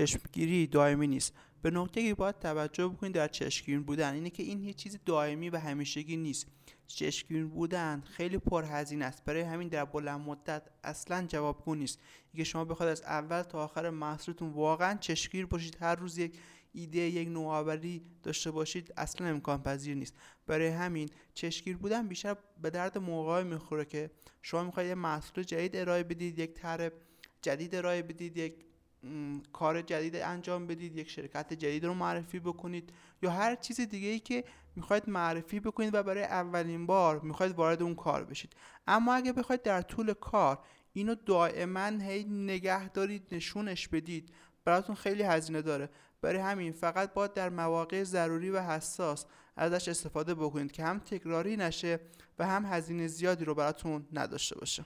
چشمگیری دائمی نیست. به نکته که باید توجه بکنید در چشمگیر بودن اینه که این هیچ چیز دائمی و همیشگی نیست. چشمگیر بودن خیلی پرهزینه است. برای همین در بلند مدت اصلا جوابگو نیست. که شما بخواد از اول تا آخر محصولتون واقعا چشمگیر باشید هر روز یک ایده یک نوآوری داشته باشید اصلا امکان پذیر نیست. برای همین چشمگیر بودن بیشتر به درد موقعی می‌خوره که شما می‌خواید محصول جدید ارائه بدید یک طرح جدید ارائه بدید یک کار جدید انجام بدید یک شرکت جدید رو معرفی بکنید یا هر چیز دیگه ای که می‌خواید معرفی بکنید و برای اولین بار می‌خواید وارد اون کار بشید. اما اگه بخواید در طول کار اینو دائما هی نگه دارید نشونش بدید براتون خیلی هزینه داره. برای همین فقط باید در مواقع ضروری و حساس ازش استفاده بکنید که هم تکراری نشه و هم هزینه زیادی رو براتون نداشته باشه.